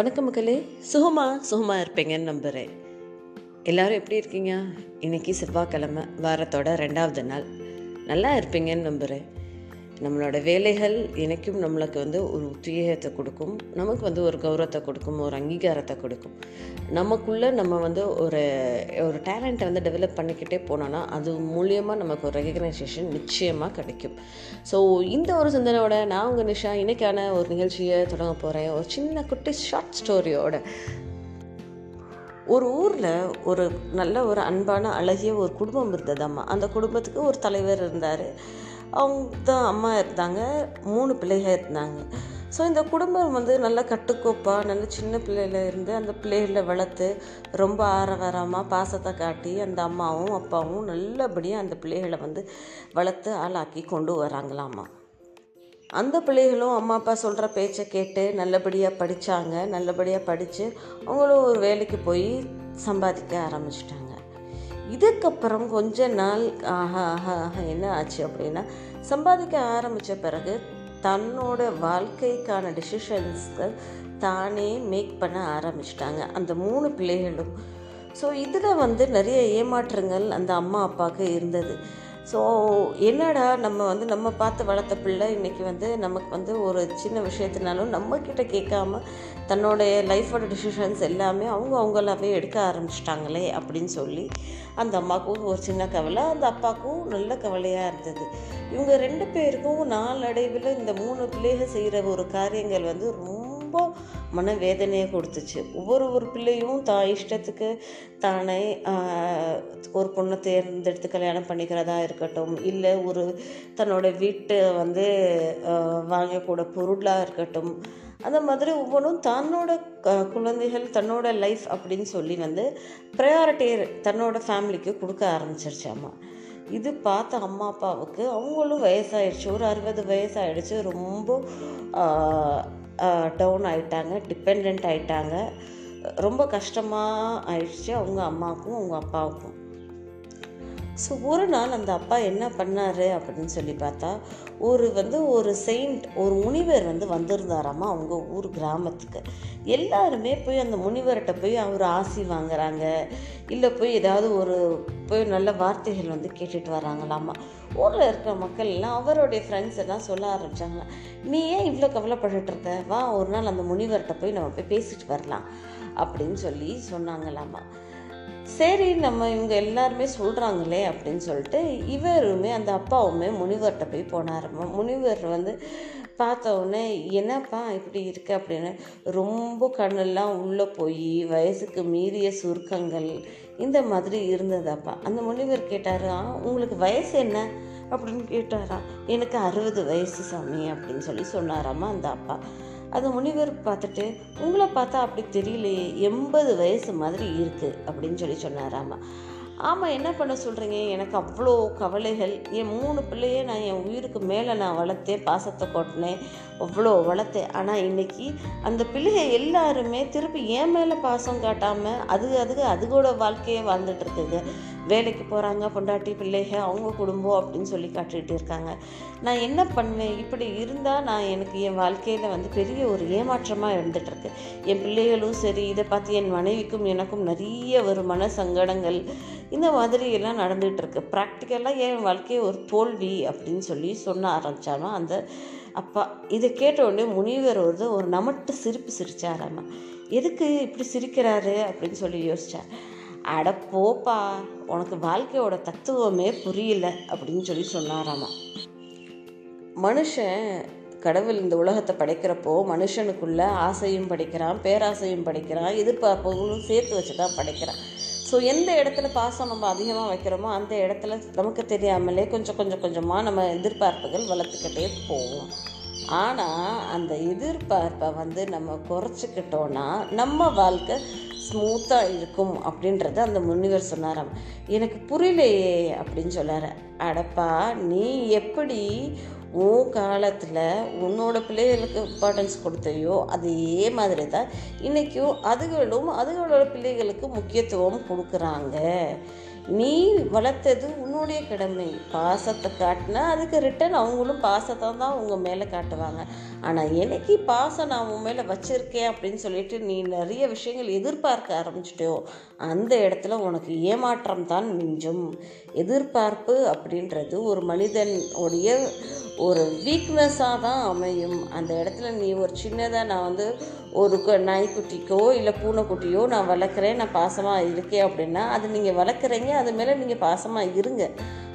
வணக்கம் மக்களே. சுகமாக சுகமாக இருப்பீங்கன்னு நம்புகிறேன் எல்லாரும் எப்படி இருக்கீங்க? இன்னைக்கு செவ்வாய்க்கிழமை வாரத்தோட ரெண்டாவது நாள். நல்லா இருப்பீங்கன்னு நம்புகிறேன் நம்மளோட வேலைகள் எனக்கும் நம்மளுக்கு வந்து ஒரு உத்வேகத்தை கொடுக்கும் நமக்கு வந்து ஒரு கௌரவத்தை கொடுக்கும் ஒரு அங்கீகாரத்தை கொடுக்கும். நமக்குள்ளே நம்ம வந்து ஒரு ஒரு டேலண்ட்டை வந்து டெவலப் பண்ணிக்கிட்டே போனோன்னா அது மூலியமாக நமக்கு ஒரு ரெகக்னைசேஷன் நிச்சயமாக கிடைக்கும். ஸோ இந்த ஒரு சிந்தனையோட நான் உங்கள் நிஷா இன்னைக்கான ஒரு நிகழ்ச்சியை தொடங்க போகிறேன் ஒரு சின்ன குட்டி ஷார்ட் ஸ்டோரியோட ஒரு ஊரில் ஒரு நல்ல ஒரு அன்பான அழகிய ஒரு குடும்பம் இருந்ததாம்மா. அந்த குடும்பத்துக்கு ஒரு தலைவர் இருந்தார். அவங்க தான் அம்மா இருந்தாங்க மூணு பிள்ளைகள் இருந்தாங்க. ஸோ இந்த குடும்பம் வந்து நல்ல கட்டுக்கோப்பாக நல்ல சின்ன பிள்ளையில இருந்து அந்த பிள்ளைகளை வளர்த்து ரொம்ப ஆரவாரமாக பாசத்தை காட்டி அந்த அம்மாவும் அப்பாவும் நல்லபடியாக அந்த பிள்ளைகளை வந்து வளர்த்து ஆளாக்கி கொண்டு வராங்களாம்மா அந்த பிள்ளைகளும் அம்மா அப்பா சொல்கிற பேச்சை கேட்டு நல்லபடியாக படித்தாங்க நல்லபடியாக படித்து அவங்களும் ஒரு வேலைக்கு போய் சம்பாதிக்க ஆரம்பிச்சிட்டாங்க. இதுக்கப்புறம் கொஞ்ச நாள் ஆக ஆக ஆக என்ன ஆச்சு அப்படின்னா சம்பாதிக்க ஆரம்பித்த பிறகு தன்னோட வாழ்க்கைக்கான டிசிஷன்ஸ்கள் தானே மேக் பண்ண ஆரம்பிச்சிட்டாங்க அந்த மூணு பிள்ளைகளும். ஸோ இதில் வந்து நிறைய ஏமாற்றங்கள் அந்த அம்மா அப்பாவுக்கு இருந்தது. ஸோ என்னடா நம்ம வந்து நம்ம பார்த்து வளர்த்த பிள்ளை இன்றைக்கி வந்து நமக்கு வந்து ஒரு சின்ன விஷயத்தினாலும் நம்மக்கிட்ட கேட்காம தன்னுடைய லைஃபோட டிசிஷன்ஸ் எல்லாமே அவங்க அவங்களாவே எடுக்க ஆரம்பிச்சிட்டாங்களே அப்படின்னு சொல்லி அந்த அம்மாவுக்கும் ஒரு சின்ன கவலை அந்த அப்பாவுக்கும் நல்ல கவலையாக இருந்தது. இவங்க ரெண்டு பேருக்கும் நாளடைவில் இந்த மூணு பிள்ளைகள் செய்கிற ஒரு காரியங்கள் வந்து ரொம்ப மனவேதனையை கொடுத்துச்சு. ஒவ்வொரு ஒரு பிள்ளையும் தான் இஷ்டத்துக்கு தானே ஒரு பொண்ணை தேர்ந்தெடுத்து கல்யாணம் பண்ணிக்கிறதா இருக்கட்டும் இல்லை ஒரு தன்னோட வீட்டை வந்து வாங்கக்கூட பொருளாக இருக்கட்டும் அந்த மாதிரி ஒவ்வொன்றும் தன்னோட குழந்தைகள் தன்னோட லைஃப் அப்படின்னு சொல்லி வந்து ப்ரையாரிட்டி தன்னோட ஃபேமிலிக்கு கொடுக்க ஆரம்பிச்சிருச்சாம்மா இது பார்த்த அம்மா அப்பாவுக்கு அவங்களும் வயசாயிடுச்சு. ஒரு அறுபது வயசாகிடுச்சு ரொம்ப டவுன் ஆகிட்டாங்க டிபெண்ட் ஆகிட்டாங்க ரொம்ப கஷ்டமாக ஆயிடுச்சு. அவங்க அம்மாவுக்கும் அவங்க அப்பாவுக்கும். ஸோ ஒரு நாள் அந்த அப்பா என்ன பண்ணார் அப்படின்னு சொல்லி பார்த்தா ஒரு வந்து ஒரு செயின்ட் ஒரு முனிவர் வந்து வந்திருந்தாராமா அவங்க ஊர் கிராமத்துக்கு. எல்லாருமே போய் அந்த முனிவர்கிட்ட போய் அவர் ஆசி வாங்குறாங்க. இல்லை போய் ஏதாவது ஒரு போய் நல்ல வார்த்தைகள் வந்து கேட்டுட்டு வராங்களாமா. ஊரில் இருக்கிற மக்கள் எல்லாம் அவருடைய ஃப்ரெண்ட்ஸ் எல்லாம் சொல்ல ஆரம்பித்தாங்க நீ ஏன் இவ்வளோ கவலைப்பட்டுட்டு இருக்க? வா ஒரு நாள் அந்த முனிவர்கிட்ட போய் நம்ம போய் பேசிட்டு வரலாம் அப்படின்னு சொல்லி சொன்னாங்களாமா. சரி நம்ம இவங்க எல்லாருமே சொல்கிறாங்களே அப்படின்னு சொல்லிட்டு இவருமே அந்த அப்பாவுமே முனிவர்கிட்ட போய் போனாருமா. முனிவர் வந்து பார்த்த உடனே என்னப்பா இப்படி இருக்கு? அப்படின்னு ரொம்ப கண்ணெல்லாம் உள்ளே போய் வயசுக்கு மீறிய சுருக்கங்கள் இந்த மாதிரி இருந்ததாப்பா. அந்த முனிவர் கேட்டாரா உங்களுக்கு வயசு என்ன? அப்படின்னு கேட்டாராம் எனக்கு அறுபது வயசு சாமி அப்படின்னு சொல்லி சொன்னாராம்மா அந்த அப்பா. அந்த முனிவர் பார்த்துட்டு உங்களை பார்த்தா அப்படி தெரியலையே எண்பது வயசு மாதிரி இருக்குது அப்படின்னு சொல்லி சொன்னாராமா ஆமாம் என்ன பண்ண சொல்கிறீங்க எனக்கு அவ்வளோ கவலைகள். என் மூணு பிள்ளையே நான் என் உயிருக்கு மேலே நான் வளர்த்தேன் பாசத்தை கொட்டினேன் அவ்வளோ வளர்த்தேன். ஆனால் இன்றைக்கி அந்த பிள்ளைக எல்லாருமே திருப்பி என் மேலே பாசம் காட்டாமல் அது அதுக்கு அதுகோட வாழ்க்கையே வாழ்ந்துட்டுருக்குங்க வேலைக்கு போகிறாங்க பொண்டாட்டி பிள்ளைக அவங்க குடும்பம் அப்படின்னு சொல்லி காட்டிகிட்டு இருக்காங்க. நான் என்ன பண்ணுவேன்? இப்படி இருந்தால் நான் எனக்கு என் வாழ்க்கையில் வந்து பெரிய ஒரு ஏமாற்றமாக இருந்துகிட்ருக்கு என் பிள்ளைகளும் சரி இதை பார்த்து என் மனைவிக்கும் எனக்கும் நிறைய ஒரு மன சங்கடங்கள் இந்த மாதிரி எல்லாம் நடந்துகிட்டு இருக்கு. ப்ராக்டிக்கலாக என் வாழ்க்கையை ஒரு தோல்வி அப்படின்னு சொல்லி சொன்ன ஆரம்பித்தாலும் அந்த அப்பா இதை கேட்ட உடனே முனிவர் வந்து ஒரு நமட்டு சிரிப்பு சிரிச்சாராமா. எதுக்கு இப்படி சிரிக்கிறாரு? அப்படின்னு சொல்லி யோசித்தேன் அட போப்பா உனக்கு வாழ்க்கையோட தத்துவமே புரியல அப்படின்னு சொல்லி சொன்னாராமா. மனுஷன் கடவுள் இந்த உலகத்தை படைக்கிறப்போ மனுஷனுக்குள்ள ஆசையும் படைக்கிறான் பேராசையும் படைக்கிறான் எதிர்பார்ப்புகளும் சேர்த்து வச்சு தான் படைக்கிறான். ஸோ எந்த இடத்துல பாசம் நம்ம அதிகமாக வைக்கிறோமோ அந்த இடத்துல நமக்கு தெரியாமலே கொஞ்சம் கொஞ்சம் கொஞ்சமாக நம்ம எதிர்பார்ப்புகள் வளர்த்துக்கிட்டே போவோம். ஆனால் அந்த எதிர்பார்ப்பை வந்து நம்ம குறைச்சிக்கிட்டோன்னா நம்ம வாழ்க்கை ஸ்மூத்தாக இருக்கும் அப்படின்றத அந்த முனிவர் சொன்னாராம். எனக்கு புரியலையே அப்படின்னு சொன்னார். அடப்பா நீ எப்படி உன் காலத்தில் உன்னோட பிள்ளைகளுக்கு இம்பார்ட்டன்ஸ் கொடுத்தையோ அதே மாதிரி தான் இன்றைக்கும் அதுகளும் அதுகளோட பிள்ளைகளுக்கு முக்கியத்துவம் கொடுக்குறாங்க. நீ வளர்த்தது உன்னுடைய கடமை. பாசத்தை காட்டினா அதுக்கு ரிட்டன் அவங்களும் பாசத்தை தான் உங்கள் மேலே காட்டுவாங்க. ஆனால் எனக்கு பாசம் நான் உன் மேலே வச்சுருக்கேன் அப்படின்னு சொல்லிட்டு நீ நிறைய விஷயங்கள் எதிர்பார்க்க ஆரம்பிச்சிட்டியோ அந்த இடத்துல உனக்கு ஏமாற்றம் தான் மிஞ்சும். எதிர்பார்ப்பு அப்படின்றது ஒரு மனிதன் உடைய ஒரு வீக்னஸாக தான் அமையும். அந்த இடத்துல நீ ஒரு சின்னதாக நான் வந்து ஒரு நாய்க்குட்டிக்கோ இல்லை பூனைக்குட்டியோ நான் வளர்க்குறேன் நான் பாசமாக இருக்கேன் அப்படின்னா அது நீங்கள் வளர்க்குறீங்க அது மேலே நீங்கள் பாசமாக இருங்க.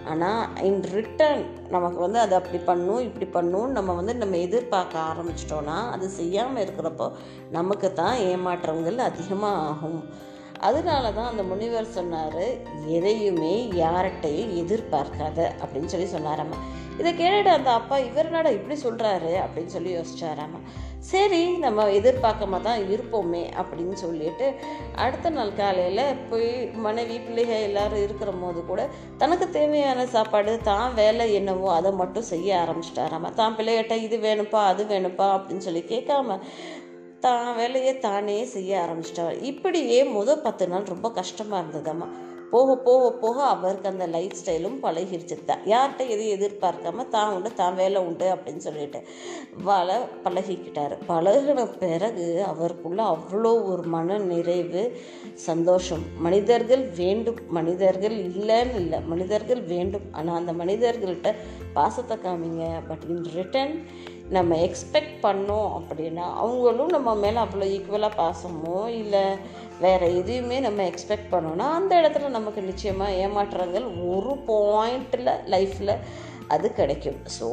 ஆனால் இன் ரிட்டர்ன் நமக்கு வந்து அது அப்படி பண்ணும் இப்படி பண்ணும் நம்ம வந்து நம்ம எதிர்பார்க்க ஆரம்பிச்சிட்டோன்னா அது செய்யாமல் இருக்கிறப்போ நமக்கு தான் ஏமாற்றங்கள் அதிகமாக ஆகும். அதனால தான் அந்த முனிவர் சொன்னார் எதையுமே யார்கிட்டையும் எதிர்பார்க்காத அப்படின்னு சொல்லி சொன்னார் நம்ம இதை கேட்டுட்டு அந்த அப்பா இவர் என்னடா இப்படி சொல்கிறாரு அப்படின்னு சொல்லி யோசிச்சாராமா சரி நம்ம எதிர்பார்க்காம தான் இருப்போமே அப்படின்னு சொல்லிட்டு அடுத்த நாள் காலையில் போய் மனைவி பிள்ளைகள் எல்லாரும் இருக்கிற போது கூட தனக்கு தேவையான சாப்பாடு தான் வேலை என்னவோ அதை மட்டும் செய்ய ஆரம்பிச்சிட்டாராமா தான் பிள்ளைகிட்ட இது வேணும்ப்பா அது வேணும்ப்பா அப்படின்னு சொல்லி கேட்காம தான் வேலையை தானே செய்ய ஆரம்பிச்சிட்டார். இப்படியே முதல் பத்து நாள் ரொம்ப கஷ்டமாக இருந்ததாம்மா போக போக போக அவருக்கு அந்த லைஃப் ஸ்டைலும் பழகிருச்சு. தான் யார்கிட்ட எதையும் எதிர்பார்க்காம தான் உண்டு தான் வேலை உண்டு அப்படின்னு சொல்லிட்டு வாழ பழகிக்கிட்டார். பழகின பிறகு அவருக்குள்ள அவ்வளோ ஒரு மன நிறைவு சந்தோஷம். மனிதர்கள் வேண்டும் மனிதர்கள் இல்லைன்னு இல்லை. மனிதர்கள் வேண்டும். ஆனால் அந்த மனிதர்கள்ட்ட பாசத்தை காமிங்க. பட் இன் ரிட்டன் நம்ம எக்ஸ்பெக்ட் பண்ணோம் அப்படின்னா அவங்களும் நம்ம மேலே அவ்வளோ ஈக்குவலாக பாசமோ இல்லை வேறு எதையுமே நம்ம எக்ஸ்பெக்ட் பண்ணோன்னா அந்த இடத்துல நமக்கு நிச்சயமாக ஏமாற்றங்கள் ஒரு பாயிண்டில் லைஃப்பில் அது கிடைக்கும். So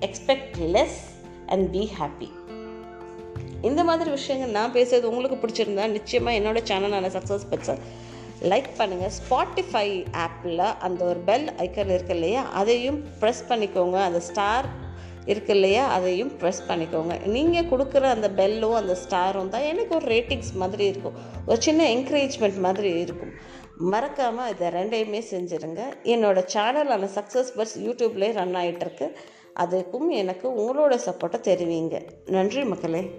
expect less and be happy இந்த மாதிரி விஷயங்கள் நான் பேசுறது உங்களுக்கு பிடிச்சிருந்தா நிச்சயமாக என்னோடய சேனலான சக்ஸஸ் பெற்ற லைக் பண்ணுங்கள் ஸ்பாட்டிஃபை ஆப்பில் அந்த ஒரு பெல் ஐக்கன் இருக்கு இல்லையா? அதையும் ப்ரெஸ் பண்ணிக்கோங்க. அந்த ஸ்டார் இருக்கு இல்லையா? அதையும் ப்ரெஸ் பண்ணிக்கோங்க. நீங்கள் கொடுக்குற அந்த பெல்லும் அந்த ஸ்டாரும் தான் எனக்கு ஒரு ரேட்டிங்ஸ் மாதிரி இருக்கும். ஒரு சின்ன என்கரேஜ்மெண்ட் மாதிரி இருக்கும். மறக்காமல் இதை ரெண்டையுமே செஞ்சுருங்க. என்னோடய சேனலான சக்ஸஸ் பர்ஸ் யூடியூப்லேயே ரன் ஆகிட்டுருக்கு அதுக்கும் எனக்கு உங்களோட சப்போர்ட்டை தெரிவிங்க. நன்றி மக்களே.